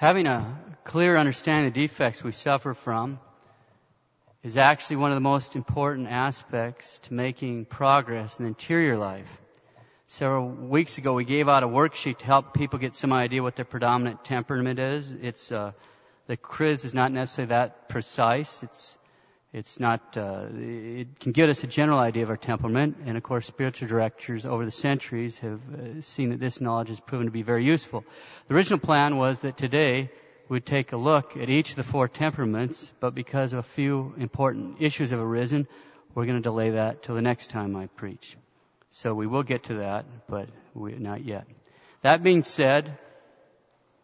Having a clear understanding of the defects we suffer from is actually one of the most important aspects to making progress in interior life. Several weeks ago, we gave out a worksheet to help people get some idea what their predominant temperament is. It's uh, the quiz is not necessarily that precise. It's it's not, uh, it can give us a general idea of our temperament, and of course, spiritual directors over the centuries have uh, seen that this knowledge has proven to be very useful. The original plan was that today we'd take a look at each of the four temperaments, but because of a few important issues have arisen, we're going to delay that till the next time I preach. So we will get to that, but we, not yet. That being said,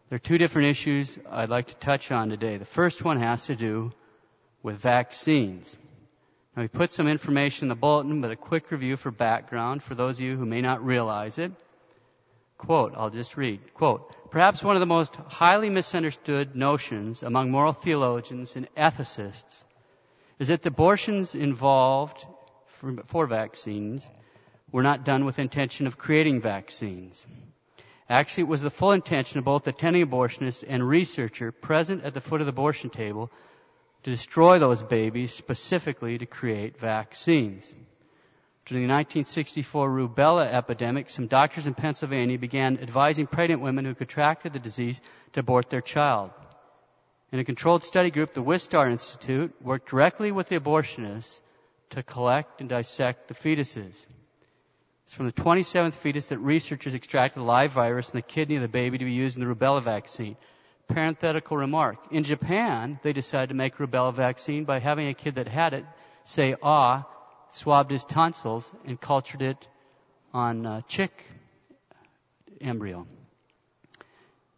there are two different issues I'd like to touch on today. The first one has to do with vaccines. Now, we put some information in the bulletin, but a quick review for background for those of you who may not realize it. Quote, I'll just read. Quote, perhaps one of the most highly misunderstood notions among moral theologians and ethicists is that the abortions involved for, for vaccines were not done with intention of creating vaccines. Actually, it was the full intention of both attending abortionist and researcher present at the foot of the abortion table to destroy those babies specifically to create vaccines. During the 1964 rubella epidemic, some doctors in Pennsylvania began advising pregnant women who contracted the disease to abort their child. In a controlled study group, the Wistar Institute worked directly with the abortionists to collect and dissect the fetuses. It's from the 27th fetus that researchers extracted the live virus in the kidney of the baby to be used in the rubella vaccine parenthetical remark. In Japan, they decided to make rubella vaccine by having a kid that had it say ah, swabbed his tonsils, and cultured it on uh, chick embryo.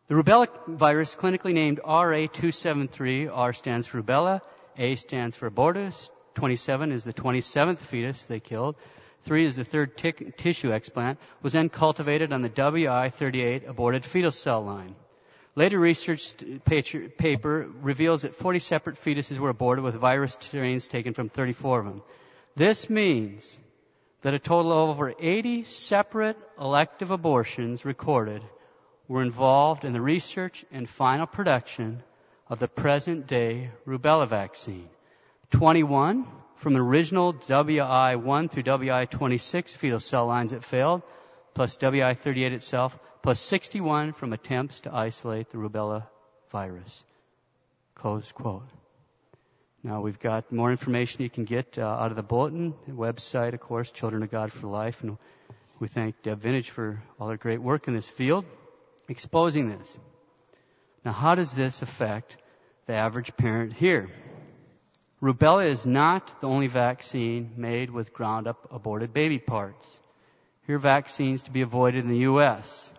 The rubella virus, clinically named RA273, R stands for rubella, A stands for abortus, 27 is the 27th fetus they killed, 3 is the third t- tissue explant, was then cultivated on the WI38 aborted fetal cell line. Later research paper reveals that 40 separate fetuses were aborted with virus strains taken from 34 of them. This means that a total of over 80 separate elective abortions recorded were involved in the research and final production of the present day rubella vaccine. 21 from the original WI1 through WI26 fetal cell lines that failed, plus WI38 itself, plus 61 from attempts to isolate the rubella virus. Close quote. Now we've got more information you can get uh, out of the bulletin, the website, of course, Children of God for Life, and we thank Deb Vinnedge for all her great work in this field, exposing this. Now, how does this affect the average parent here? Rubella is not the only vaccine made with ground up aborted baby parts. Here are vaccines to be avoided in the U.S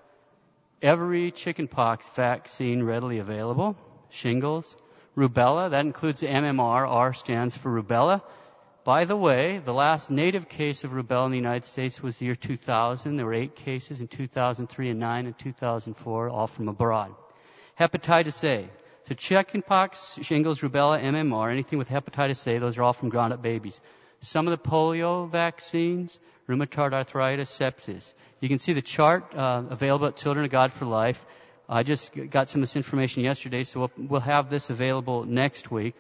every chickenpox vaccine readily available, shingles, rubella, that includes MMR, R stands for rubella. By the way, the last native case of rubella in the United States was the year 2000. There were eight cases in 2003 and nine in 2004, all from abroad. Hepatitis A. So chickenpox, shingles, rubella, MMR, anything with hepatitis A, those are all from ground up babies. Some of the polio vaccines, rheumatoid arthritis, sepsis. You can see the chart uh, available at Children of God for Life. I just got some of this information yesterday, so we'll, we'll have this available next week,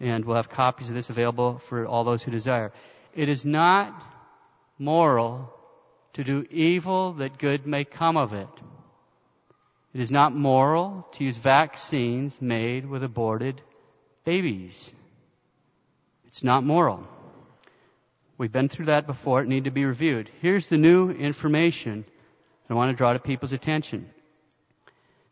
and we'll have copies of this available for all those who desire. It is not moral to do evil that good may come of it. It is not moral to use vaccines made with aborted babies. It's not moral. We've been through that before. It needed to be reviewed. Here's the new information I want to draw to people's attention.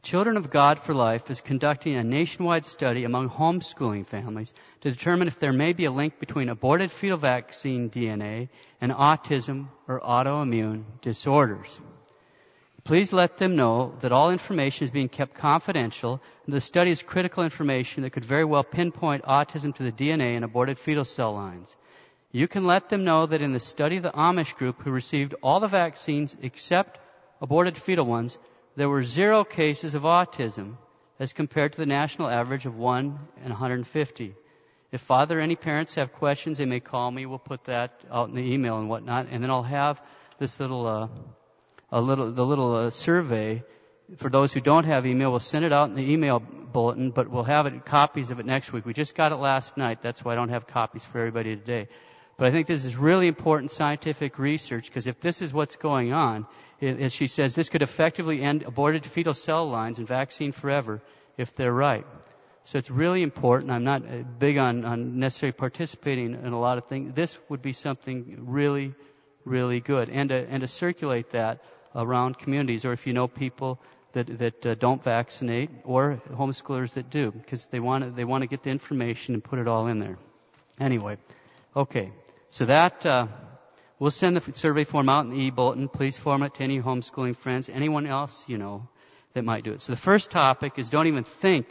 Children of God for Life is conducting a nationwide study among homeschooling families to determine if there may be a link between aborted fetal vaccine DNA and autism or autoimmune disorders. Please let them know that all information is being kept confidential and the study is critical information that could very well pinpoint autism to the DNA in aborted fetal cell lines. You can let them know that in the study of the Amish group who received all the vaccines except aborted fetal ones, there were zero cases of autism as compared to the national average of 1 in 150. If father any parents have questions, they may call me. We'll put that out in the email and whatnot, and then I'll have this little, uh, a little, the little uh, survey for those who don't have email, we'll send it out in the email bulletin, but we'll have it, copies of it next week. We just got it last night. That's why I don't have copies for everybody today. But I think this is really important scientific research because if this is what's going on, as she says, this could effectively end aborted fetal cell lines and vaccine forever if they're right. So it's really important. I'm not uh, big on, on necessarily participating in a lot of things. This would be something really, really good. And to, and to circulate that around communities or if you know people that, that uh, don't vaccinate or homeschoolers that do because they want to, they want to get the information and put it all in there. Anyway, okay. So that, uh, we'll send the survey form out in the e-bulletin. Please form it to any homeschooling friends, anyone else you know that might do it. So the first topic is don't even think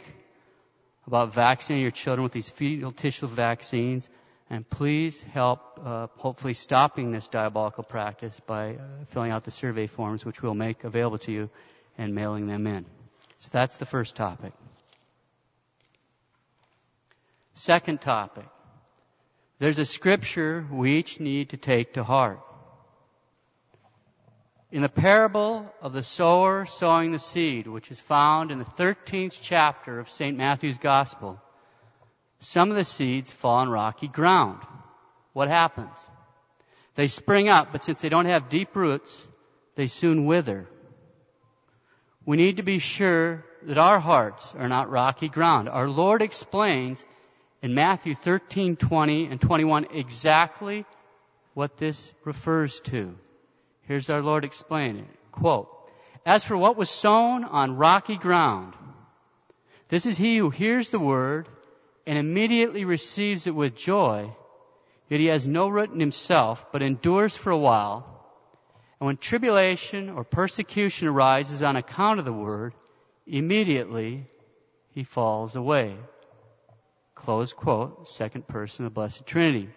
about vaccinating your children with these fetal tissue vaccines. And please help, uh, hopefully, stopping this diabolical practice by uh, filling out the survey forms, which we'll make available to you, and mailing them in. So that's the first topic. Second topic. There's a scripture we each need to take to heart. In the parable of the sower sowing the seed, which is found in the 13th chapter of St. Matthew's Gospel, some of the seeds fall on rocky ground. What happens? They spring up, but since they don't have deep roots, they soon wither. We need to be sure that our hearts are not rocky ground. Our Lord explains in Matthew 13, 20 and 21 exactly what this refers to. Here's our Lord explaining it. Quote, As for what was sown on rocky ground, this is he who hears the word and immediately receives it with joy, yet he has no root in himself, but endures for a while. And when tribulation or persecution arises on account of the word, immediately he falls away. Close quote, second person of the Blessed Trinity.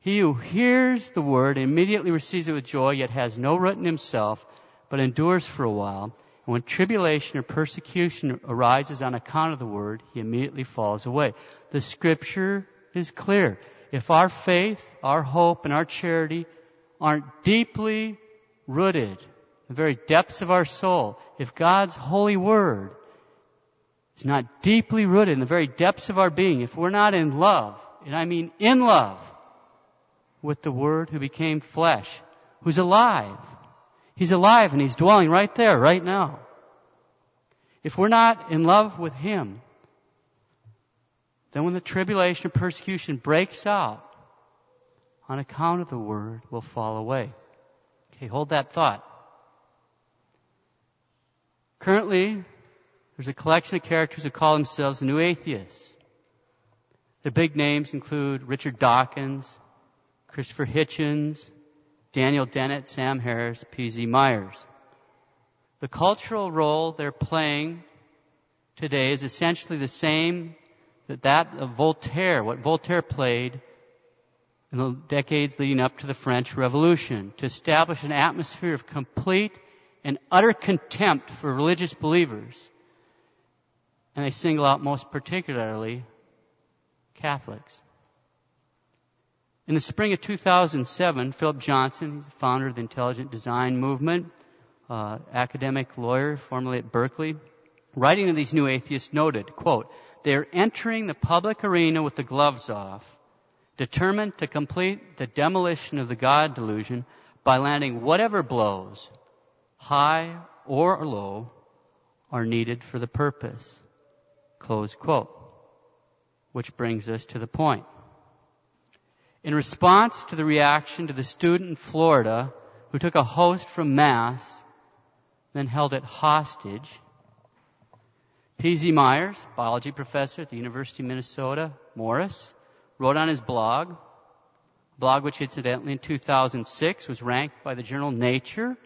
He who hears the word immediately receives it with joy, yet has no root in himself, but endures for a while, and when tribulation or persecution arises on account of the word, he immediately falls away. The scripture is clear. If our faith, our hope, and our charity aren't deeply rooted in the very depths of our soul, if God's holy word is not deeply rooted in the very depths of our being, if we're not in love, and I mean in love, with the Word who became flesh, who's alive. He's alive and He's dwelling right there, right now. If we're not in love with Him, then when the tribulation or persecution breaks out, on account of the Word, we'll fall away. Okay, hold that thought. Currently, there's a collection of characters who call themselves the New Atheists. Their big names include Richard Dawkins, Christopher Hitchens, Daniel Dennett, Sam Harris, P.Z. Myers. The cultural role they're playing today is essentially the same that that of Voltaire, what Voltaire played in the decades leading up to the French Revolution, to establish an atmosphere of complete and utter contempt for religious believers. And they single out most particularly Catholics. In the spring of 2007, Philip Johnson, he's the founder of the Intelligent Design Movement, uh, academic lawyer, formerly at Berkeley, writing to these new atheists, noted, quote, they are entering the public arena with the gloves off, determined to complete the demolition of the God delusion by landing whatever blows, high or low, are needed for the purpose. Close quote. Which brings us to the point. In response to the reaction to the student in Florida who took a host from Mass, then held it hostage, P.Z. Myers, biology professor at the University of Minnesota, Morris, wrote on his blog, blog which incidentally in 2006 was ranked by the journal Nature.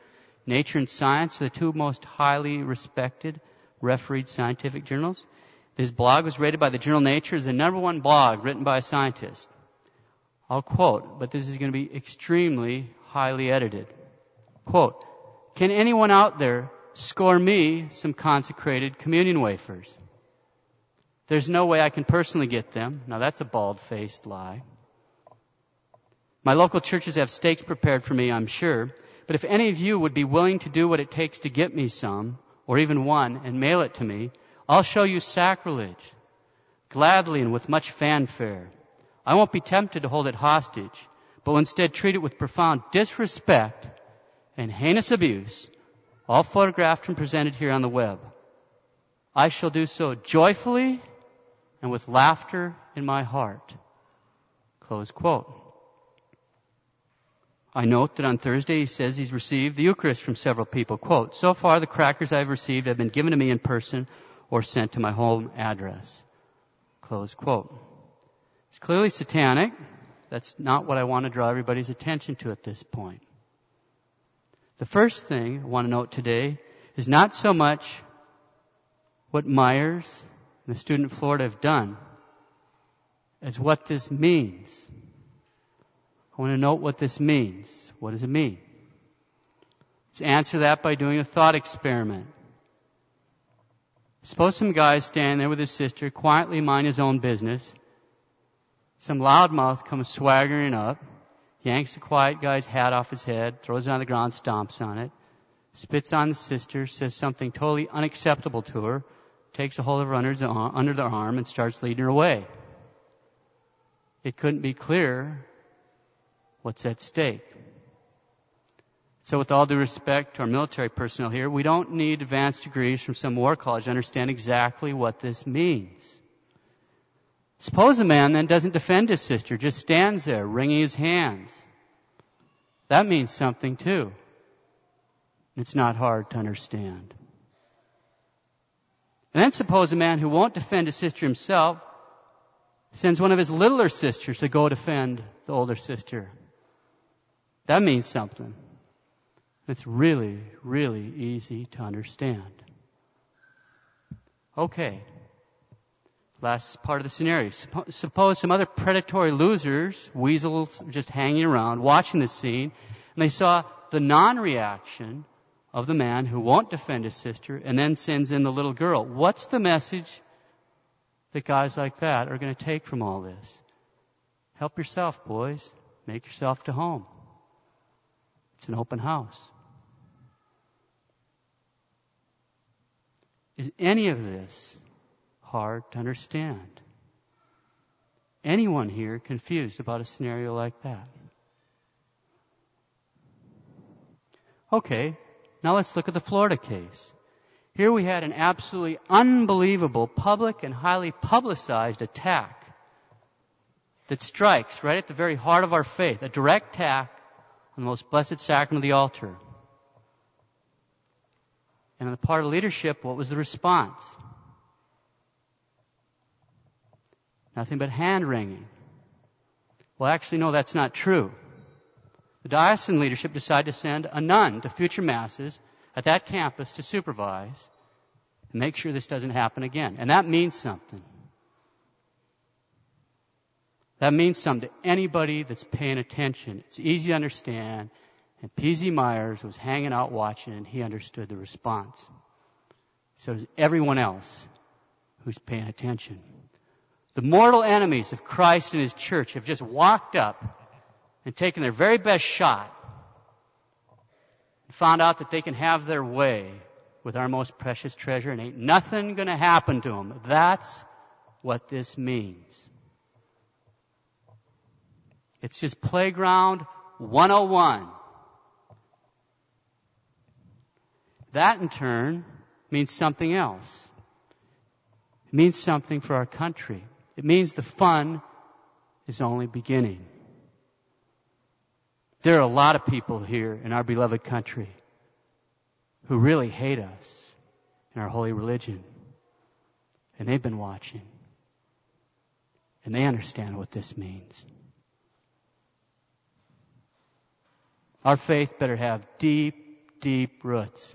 Nature and Science the two most highly respected, refereed scientific journals. His blog was rated by the journal Nature as the number one blog written by a scientist. I'll quote, but this is going to be extremely highly edited. Quote, can anyone out there score me some consecrated communion wafers? There's no way I can personally get them. Now that's a bald-faced lie. My local churches have stakes prepared for me, I'm sure. But if any of you would be willing to do what it takes to get me some, or even one, and mail it to me, I'll show you sacrilege, gladly and with much fanfare. I won't be tempted to hold it hostage, but will instead treat it with profound disrespect and heinous abuse, all photographed and presented here on the web. I shall do so joyfully and with laughter in my heart. Close quote. I note that on Thursday he says he's received the Eucharist from several people. Quote, so far the crackers I've received have been given to me in person or sent to my home address. Close quote. It's clearly satanic. That's not what I want to draw everybody's attention to at this point. The first thing I want to note today is not so much what Myers and the student Florida have done as what this means. I want to note what this means. What does it mean? Let's answer that by doing a thought experiment. Suppose some guy standing there with his sister, quietly mind his own business. Some loudmouth comes swaggering up, yanks the quiet guy's hat off his head, throws it on the ground, stomps on it, spits on the sister, says something totally unacceptable to her, takes a hold of her under the arm and starts leading her away. It couldn't be clearer what's at stake. So with all due respect to our military personnel here, we don't need advanced degrees from some war college to understand exactly what this means. Suppose a man then doesn't defend his sister, just stands there wringing his hands. That means something too. It's not hard to understand. And then suppose a man who won't defend his sister himself sends one of his littler sisters to go defend the older sister. That means something. It's really, really easy to understand. Okay. Last part of the scenario. Suppose some other predatory losers, weasels just hanging around, watching the scene, and they saw the non-reaction of the man who won't defend his sister and then sends in the little girl. What's the message that guys like that are going to take from all this? Help yourself, boys. Make yourself to home. It's an open house. Is any of this hard to understand? Anyone here confused about a scenario like that? Okay, now let's look at the Florida case. Here we had an absolutely unbelievable public and highly publicized attack that strikes right at the very heart of our faith, a direct attack on the most blessed sacrament of the altar. And on the part of leadership, what was the response? Nothing but hand wringing. Well, actually, no, that's not true. The diocesan leadership decided to send a nun to future masses at that campus to supervise and make sure this doesn't happen again. And that means something. That means something to anybody that's paying attention. It's easy to understand. And P.Z. Myers was hanging out watching and he understood the response. So does everyone else who's paying attention. The mortal enemies of Christ and His church have just walked up and taken their very best shot and found out that they can have their way with our most precious treasure and ain't nothing gonna happen to them. That's what this means. It's just playground 101. That in turn means something else. It means something for our country. It means the fun is only beginning. There are a lot of people here in our beloved country who really hate us and our holy religion. And they've been watching. And they understand what this means. Our faith better have deep, deep roots.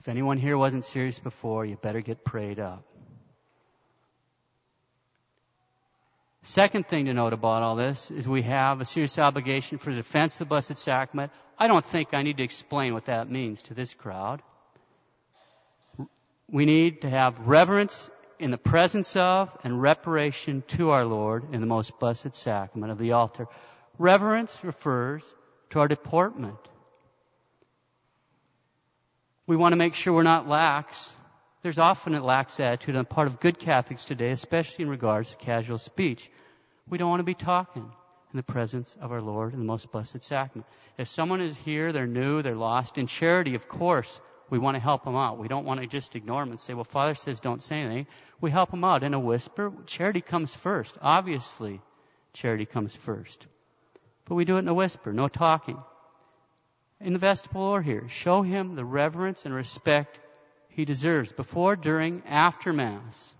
If anyone here wasn't serious before, you better get prayed up. Second thing to note about all this is we have a serious obligation for the defense of the Blessed Sacrament. I don't think I need to explain what that means to this crowd. We need to have reverence in the presence of and reparation to our Lord in the most blessed sacrament of the altar. Reverence refers to our deportment. We want to make sure we're not lax. There's often a lax attitude on part of good Catholics today, especially in regards to casual speech. We don't want to be talking in the presence of our Lord in the most blessed sacrament. If someone is here, they're new, they're lost, in charity, of course, we want to help them out. We don't want to just ignore them and say, well, Father says don't say anything. We help them out in a whisper. Charity comes first. Obviously, charity comes first. But we do it in a whisper, no talking. In the vestibule or here, show him the reverence and respect he deserves before, during, after Mass.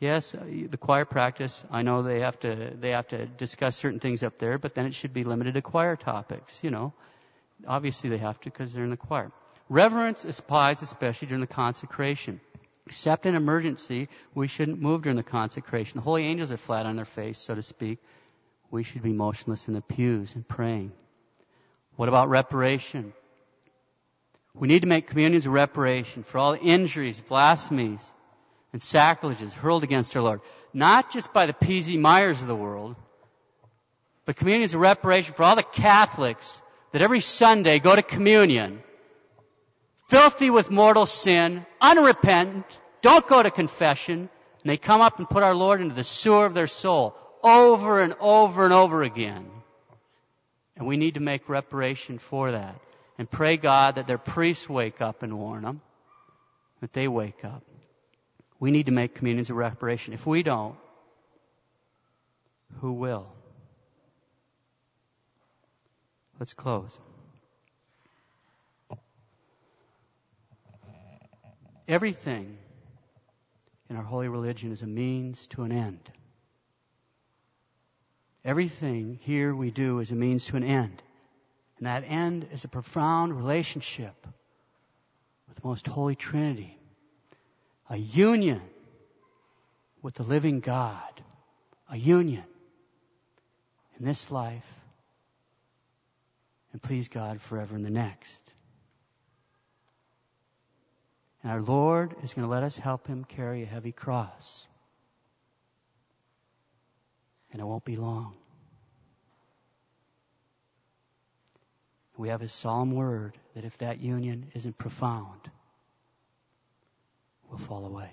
Yes, uh, the choir practice, I know they have to, they have to discuss certain things up there, but then it should be limited to choir topics, you know. Obviously they have to because they're in the choir. Reverence applies especially during the consecration. Except in emergency, we shouldn't move during the consecration. The holy angels are flat on their face, so to speak. We should be motionless in the pews and praying. What about reparation? We need to make communions of reparation for all the injuries, blasphemies, and sacrileges hurled against our Lord. Not just by the P.Z. Myers of the world, but communions of reparation for all the Catholics that every Sunday go to communion, filthy with mortal sin, unrepentant, don't go to confession, and they come up and put our Lord into the sewer of their soul over and over and over again. And we need to make reparation for that. And pray God that their priests wake up and warn them, that they wake up. We need to make communions of reparation. If we don't, who will? Let's close. Everything in our holy religion is a means to an end. Everything here we do is a means to an end. And that end is a profound relationship with the most holy Trinity a union with the living God, a union in this life, and please God forever in the next. And our Lord is going to let us help him carry a heavy cross. And it won't be long. We have his solemn word that if that union isn't profound, will fall away.